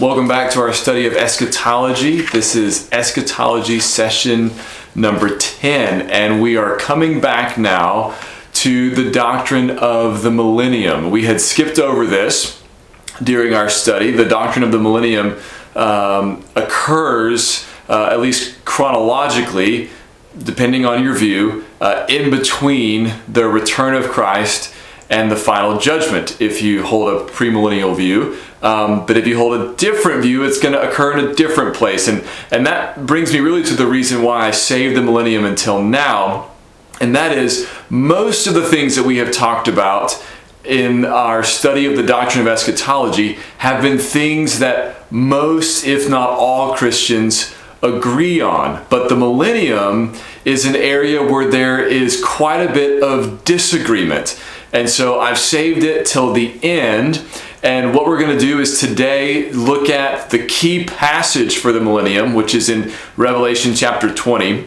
Welcome back to our study of eschatology. This is eschatology session number 10, and we are coming back now to the doctrine of the millennium. We had skipped over this during our study. The doctrine of the millennium um, occurs, uh, at least chronologically, depending on your view, uh, in between the return of Christ and the final judgment if you hold a premillennial view. Um, but if you hold a different view, it's going to occur in a different place. And, and that brings me really to the reason why I saved the millennium until now. And that is most of the things that we have talked about in our study of the doctrine of eschatology have been things that most, if not all, Christians agree on. But the millennium is an area where there is quite a bit of disagreement. And so I've saved it till the end. And what we're going to do is today look at the key passage for the millennium, which is in Revelation chapter 20,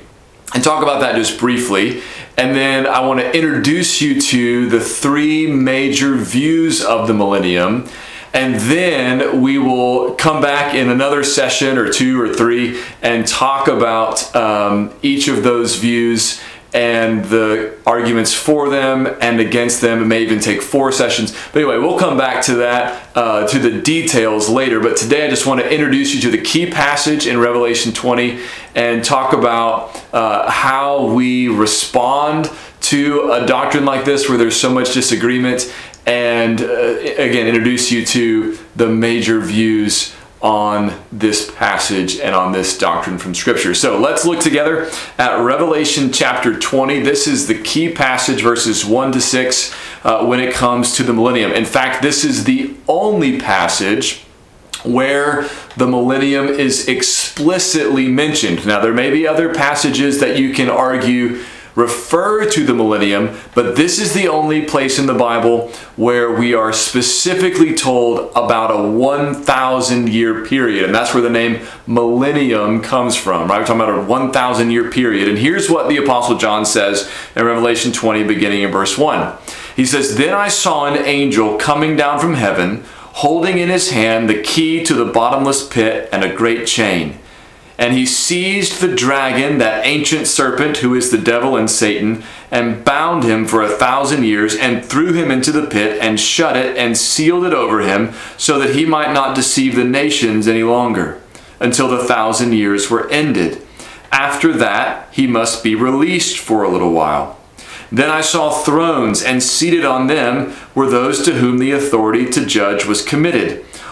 and talk about that just briefly. And then I want to introduce you to the three major views of the millennium. And then we will come back in another session or two or three and talk about um, each of those views and the arguments for them and against them. It may even take four sessions. But anyway, we'll come back to that, uh, to the details later. But today I just want to introduce you to the key passage in Revelation 20 and talk about uh, how we respond to a doctrine like this where there's so much disagreement and uh, again introduce you to the major views on this passage and on this doctrine from Scripture. So let's look together at Revelation chapter 20. This is the key passage, verses 1 to 6, uh, when it comes to the millennium. In fact, this is the only passage where the millennium is explicitly mentioned. Now, there may be other passages that you can argue refer to the millennium, but this is the only place in the Bible where we are specifically told about a 1,000 year period. And that's where the name millennium comes from, right? We're talking about a 1,000 year period. And here's what the Apostle John says in Revelation 20, beginning in verse 1. He says, Then I saw an angel coming down from heaven, holding in his hand the key to the bottomless pit and a great chain. And he seized the dragon, that ancient serpent who is the devil and Satan, and bound him for a thousand years, and threw him into the pit, and shut it, and sealed it over him, so that he might not deceive the nations any longer, until the thousand years were ended. After that, he must be released for a little while. Then I saw thrones, and seated on them were those to whom the authority to judge was committed.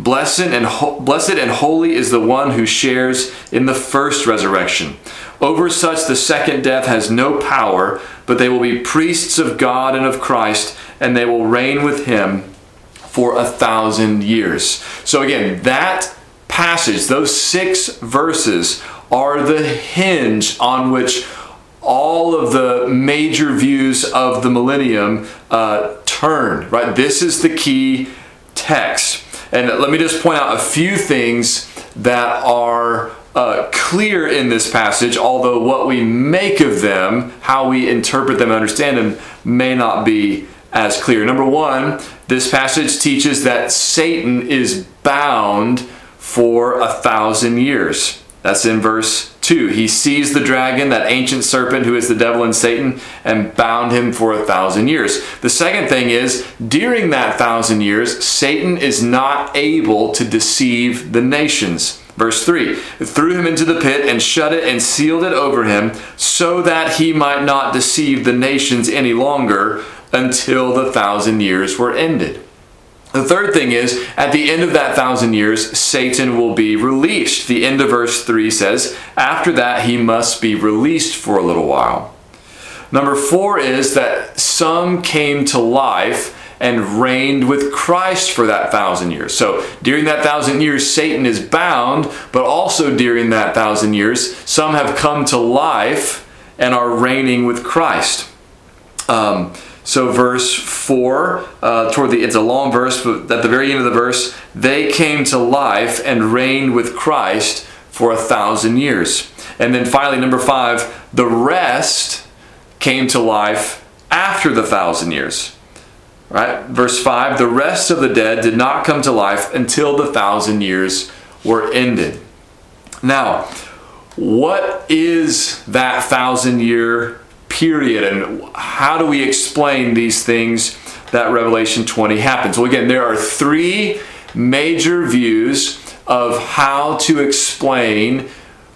Blessed and, ho- blessed and holy is the one who shares in the first resurrection. Over such the second death has no power, but they will be priests of God and of Christ, and they will reign with him for a thousand years. So, again, that passage, those six verses, are the hinge on which all of the major views of the millennium uh, turn, right? This is the key text. And let me just point out a few things that are uh, clear in this passage, although what we make of them, how we interpret them and understand them, may not be as clear. Number one, this passage teaches that Satan is bound for a thousand years. That's in verse 2. He seized the dragon, that ancient serpent who is the devil and Satan, and bound him for a thousand years. The second thing is, during that thousand years, Satan is not able to deceive the nations. Verse 3 threw him into the pit and shut it and sealed it over him so that he might not deceive the nations any longer until the thousand years were ended. The third thing is, at the end of that thousand years, Satan will be released. The end of verse 3 says, after that, he must be released for a little while. Number four is that some came to life and reigned with Christ for that thousand years. So during that thousand years, Satan is bound, but also during that thousand years, some have come to life and are reigning with Christ. Um, so verse 4, uh, toward the, it's a long verse, but at the very end of the verse, they came to life and reigned with Christ for a thousand years. And then finally, number 5, the rest came to life after the thousand years. Right? Verse 5, the rest of the dead did not come to life until the thousand years were ended. Now, what is that thousand year period and how do we explain these things that Revelation 20 happens? Well, again, there are three major views of how to explain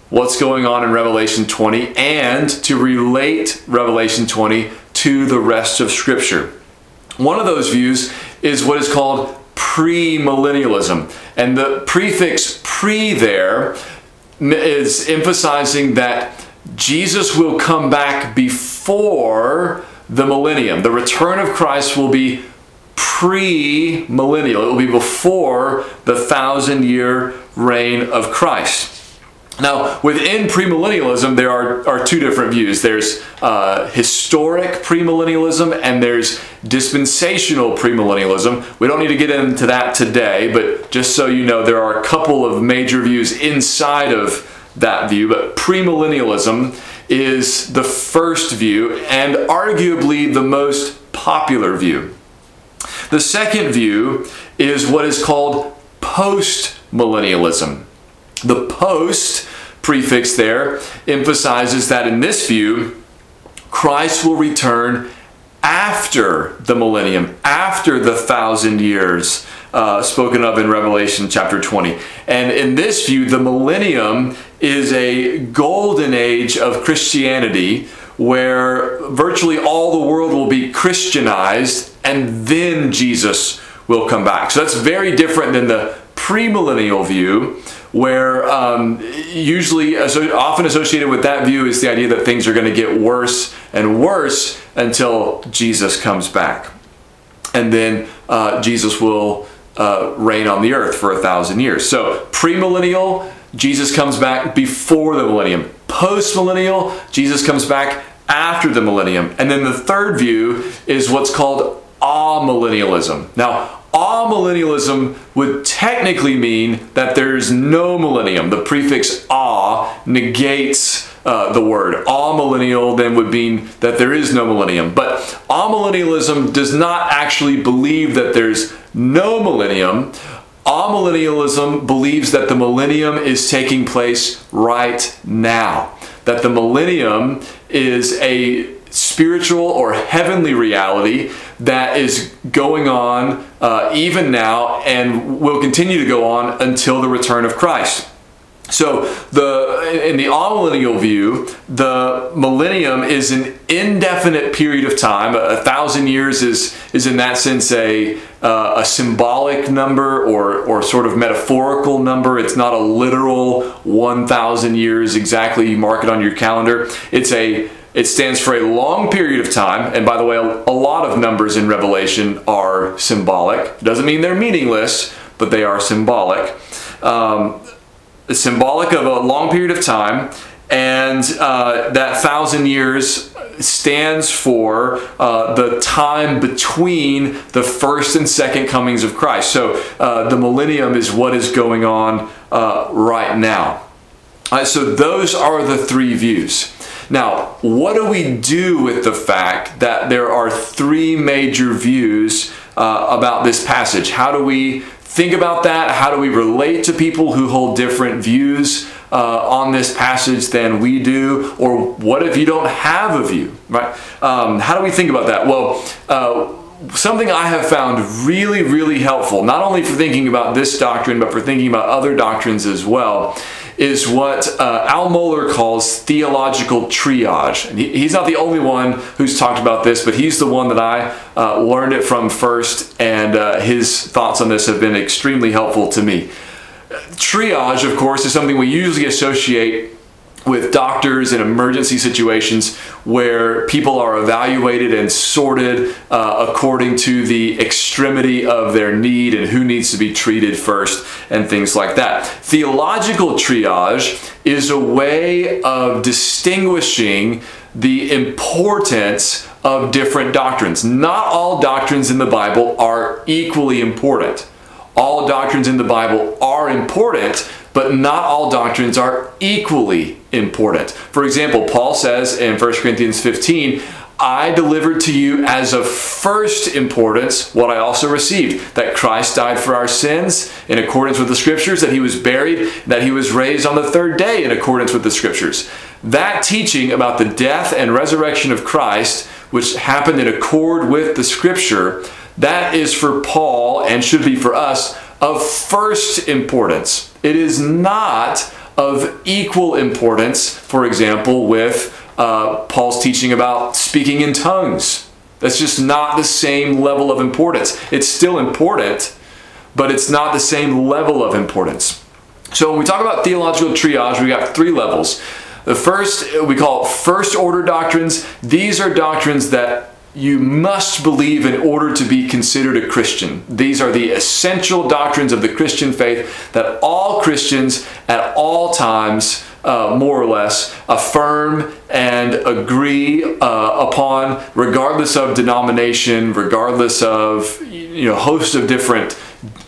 what's going on in Revelation 20 and to relate Revelation 20 to the rest of Scripture. One of those views is what is called premillennialism. And the prefix pre there is emphasizing that Jesus will come back before the millennium. The return of Christ will be pre millennial, it will be before the thousand year reign of Christ. Now, within premillennialism, there are, are two different views. There's uh, historic premillennialism and there's dispensational premillennialism. We don't need to get into that today, but just so you know, there are a couple of major views inside of that view. But premillennialism is the first view and arguably the most popular view. The second view is what is called post millennialism. The post prefix there emphasizes that in this view, Christ will return after the millennium, after the thousand years uh, spoken of in Revelation chapter 20. And in this view, the millennium is a golden age of Christianity where virtually all the world will be Christianized and then Jesus will come back. So that's very different than the premillennial view where um, usually often associated with that view is the idea that things are going to get worse and worse until jesus comes back and then uh, jesus will uh, reign on the earth for a thousand years so premillennial jesus comes back before the millennium postmillennial jesus comes back after the millennium and then the third view is what's called amillennialism now amillennialism would technically mean that there's no millennium. The prefix "a" negates uh, the word. Amillennial then would mean that there is no millennium. But amillennialism does not actually believe that there's no millennium. Amillennialism believes that the millennium is taking place right now. That the millennium is a spiritual or heavenly reality that is going on uh, even now and will continue to go on until the return of Christ. So the in the amillennial view, the millennium is an indefinite period of time. A, thousand years is is in that sense a uh, a symbolic number or or sort of metaphorical number. It's not a literal one thousand years exactly. You mark it on your calendar. It's a it stands for a long period of time. And by the way, a lot of numbers in Revelation are symbolic. Doesn't mean they're meaningless, but they are symbolic. Um, symbolic of a long period of time. And uh, that thousand years stands for uh, the time between the first and second comings of Christ. So uh, the millennium is what is going on uh, right now. so those are the three views. Now, what do we do with the fact that there are three major views uh, about this passage? How do we think about that? How do we relate to people who hold different views uh, on this passage than we do? Or what if you don't have a view, right? Um, how do we think about that? Well, uh, something I have found really, really helpful, not only for thinking about this doctrine, but for thinking about other doctrines as well, is what uh, Al Mohler calls theological triage. And he, he's not the only one who's talked about this, but he's the one that I uh, learned it from first, and uh, his thoughts on this have been extremely helpful to me. Triage, of course, is something we usually associate with doctors in emergency situations where people are evaluated and sorted uh, according to the extremity of their need and who needs to be treated first and things like that. Theological triage is a way of distinguishing the importance of different doctrines. Not all doctrines in the Bible are equally important. All doctrines in the Bible are important, but not all doctrines are equally important. For example, Paul says in 1 Corinthians 15, I delivered to you as of first importance what I also received that Christ died for our sins in accordance with the scriptures, that he was buried, that he was raised on the third day in accordance with the scriptures. That teaching about the death and resurrection of Christ, which happened in accord with the scripture, that is for Paul and should be for us of first importance. It is not of equal importance, for example, with uh, Paul's teaching about speaking in tongues. That's just not the same level of importance. It's still important, but it's not the same level of importance. So when we talk about theological triage, we got three levels. The first, we call first order doctrines. These are doctrines that you must believe in order to be considered a Christian. These are the essential doctrines of the Christian faith that all Christians at all times, uh, more or less, affirm and agree uh, upon, regardless of denomination, regardless of you know host of different.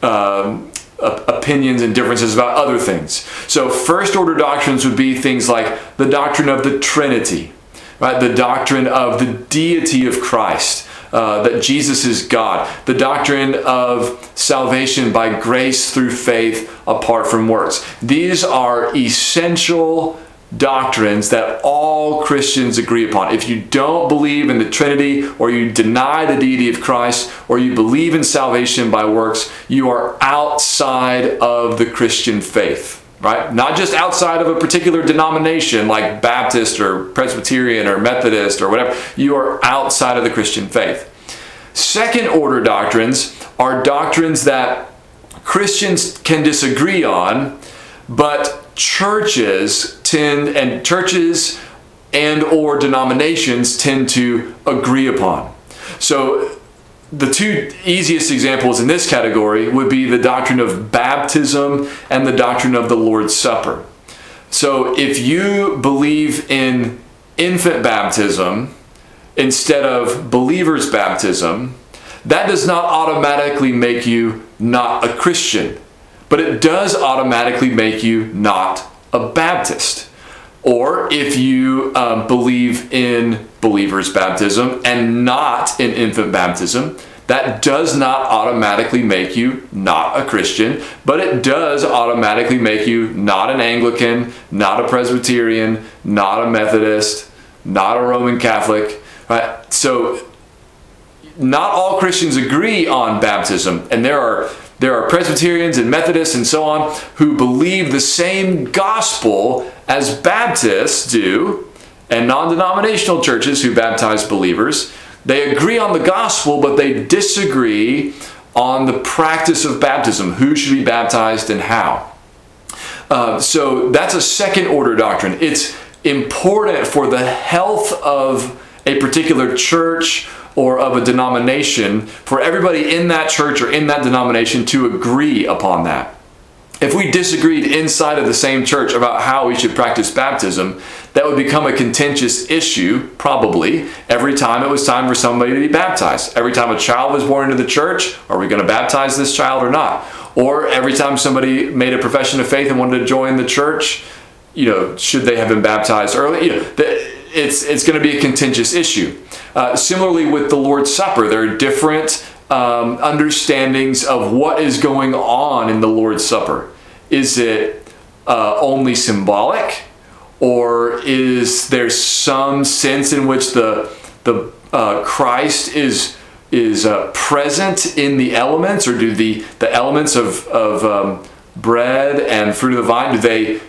Um, opinions and differences about other things. So, first order doctrines would be things like the doctrine of the Trinity, right? The doctrine of the deity of Christ, uh, that Jesus is God, the doctrine of salvation by grace through faith apart from works. These are essential doctrines that all Christians agree upon. If you don't believe in the Trinity, or you deny the deity of Christ, or you believe in salvation by works, you are outside of the Christian faith right? Not just outside of a particular denomination like Baptist or Presbyterian or Methodist or whatever. You are outside of the Christian faith. Second order doctrines are doctrines that Christians can disagree on, but churches tend and churches and or denominations tend to agree upon. So the two easiest examples in this category would be the doctrine of baptism and the doctrine of the Lord's Supper. So if you believe in infant baptism instead of believer's baptism, that does not automatically make you not a Christian, but it does automatically make you not a Baptist. Or if you um, believe in believer's baptism and not in infant baptism, that does not automatically make you not a Christian, but it does automatically make you not an Anglican, not a Presbyterian, not a Methodist, not a Roman Catholic. Right? So, not all Christians agree on baptism, and there are there are Presbyterians and Methodists and so on who believe the same gospel as Baptists do, and non denominational churches who baptize believers. They agree on the gospel, but they disagree on the practice of baptism who should be baptized and how. Uh, so that's a second order doctrine. It's important for the health of a particular church or of a denomination for everybody in that church or in that denomination to agree upon that. If we disagreed inside of the same church about how we should practice baptism, that would become a contentious issue, probably, every time it was time for somebody to be baptized. Every time a child was born into the church, are we going to baptize this child or not? Or every time somebody made a profession of faith and wanted to join the church, you know, should they have been baptized early? You know, it's, it's going to be a contentious issue. Uh, similarly, with the Lord's Supper, there are different um, understandings of what is going on in the Lord's Supper. Is it uh, only symbolic, or is there some sense in which the the uh, Christ is is uh, present in the elements, or do the the elements of of um, bread and fruit of the vine do they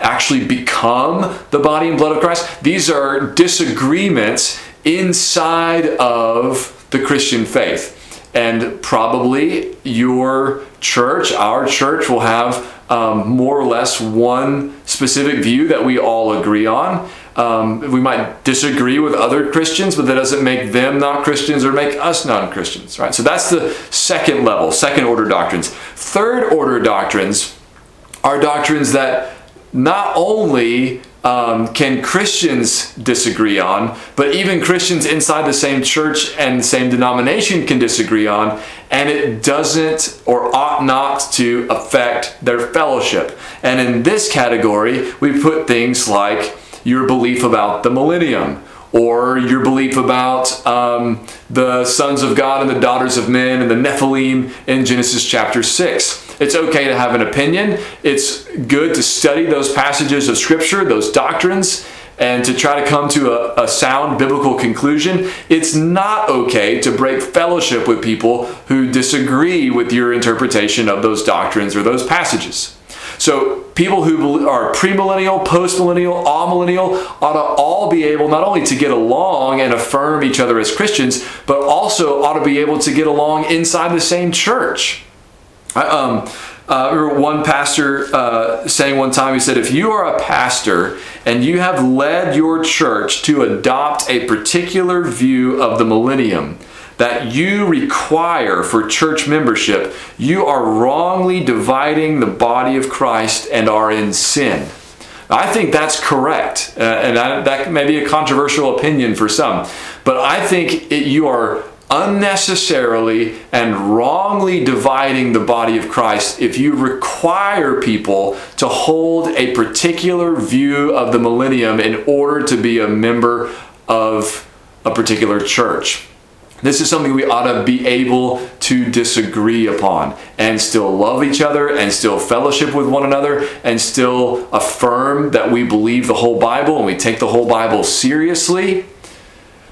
actually become the body and blood of Christ? These are disagreements inside of the Christian faith. And probably your church, our church, will have um, more or less one specific view that we all agree on. Um, we might disagree with other Christians, but that doesn't make them not Christians or make us non Christians, right? So that's the second level, second order doctrines. Third order doctrines are doctrines that not only um, can Christians disagree on, but even Christians inside the same church and the same denomination can disagree on, and it doesn't or ought not to affect their fellowship. And in this category, we put things like your belief about the millennium or your belief about um, the sons of God and the daughters of men and the Nephilim in Genesis chapter 6. It's okay to have an opinion. It's good to study those passages of Scripture, those doctrines, and to try to come to a, a sound biblical conclusion. It's not okay to break fellowship with people who disagree with your interpretation of those doctrines or those passages. So people who are premillennial, postmillennial, amillennial ought to all be able not only to get along and affirm each other as Christians, but also ought to be able to get along inside the same church. I, um, uh, I remember one pastor uh, saying one time, he said, if you are a pastor and you have led your church to adopt a particular view of the millennium, that you require for church membership, you are wrongly dividing the body of Christ and are in sin. I think that's correct, uh, and I, that may be a controversial opinion for some, but I think it, you are unnecessarily and wrongly dividing the body of Christ if you require people to hold a particular view of the millennium in order to be a member of a particular church. This is something we ought to be able to disagree upon and still love each other and still fellowship with one another and still affirm that we believe the whole Bible and we take the whole Bible seriously.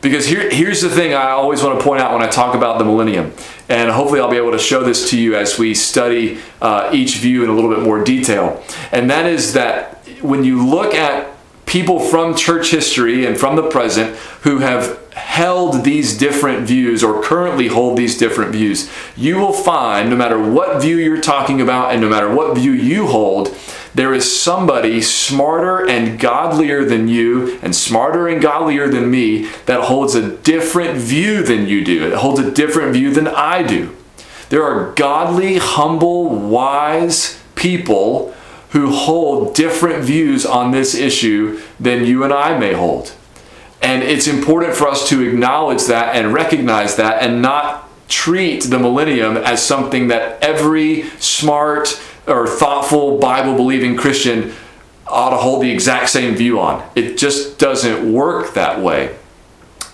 Because here, here's the thing I always want to point out when I talk about the millennium, and hopefully I'll be able to show this to you as we study uh, each view in a little bit more detail. And that is that when you look at people from church history and from the present who have held these different views or currently hold these different views, you will find no matter what view you're talking about and no matter what view you hold, there is somebody smarter and godlier than you and smarter and godlier than me that holds a different view than you do. It holds a different view than I do. There are godly, humble, wise people who hold different views on this issue than you and I may hold. And it's important for us to acknowledge that and recognize that and not treat the millennium as something that every smart or thoughtful Bible believing Christian ought to hold the exact same view on. It just doesn't work that way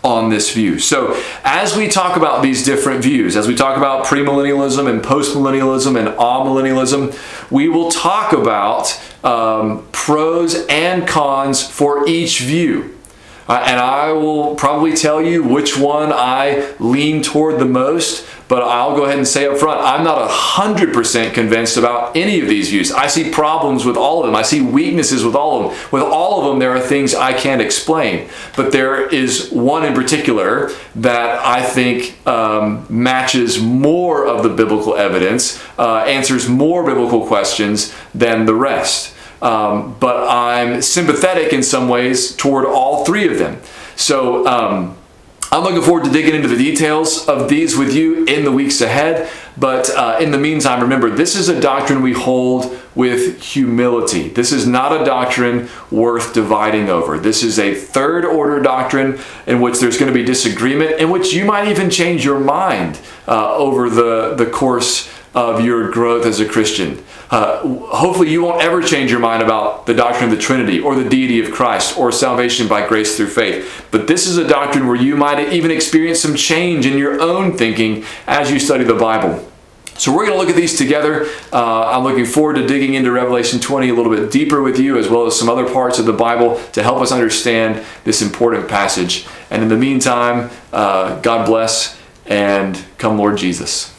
on this view. So, as we talk about these different views, as we talk about premillennialism and postmillennialism and amillennialism, we will talk about um, pros and cons for each view. Uh, and I will probably tell you which one I lean toward the most, but I'll go ahead and say up front, I'm not 100% convinced about any of these views. I see problems with all of them. I see weaknesses with all of them. With all of them, there are things I can't explain. But there is one in particular that I think um, matches more of the biblical evidence, uh, answers more biblical questions than the rest. Um, but I'm sympathetic in some ways toward all three of them. So um, I'm looking forward to digging into the details of these with you in the weeks ahead. But uh, in the meantime, remember, this is a doctrine we hold with humility. This is not a doctrine worth dividing over. This is a third order doctrine in which there's going to be disagreement, in which you might even change your mind uh, over the, the course of your growth as a Christian. Uh, hopefully, you won't ever change your mind about the doctrine of the Trinity or the deity of Christ or salvation by grace through faith. But this is a doctrine where you might even experience some change in your own thinking as you study the Bible. So we're going to look at these together. Uh, I'm looking forward to digging into Revelation 20 a little bit deeper with you, as well as some other parts of the Bible to help us understand this important passage. And in the meantime, uh, God bless and come, Lord Jesus.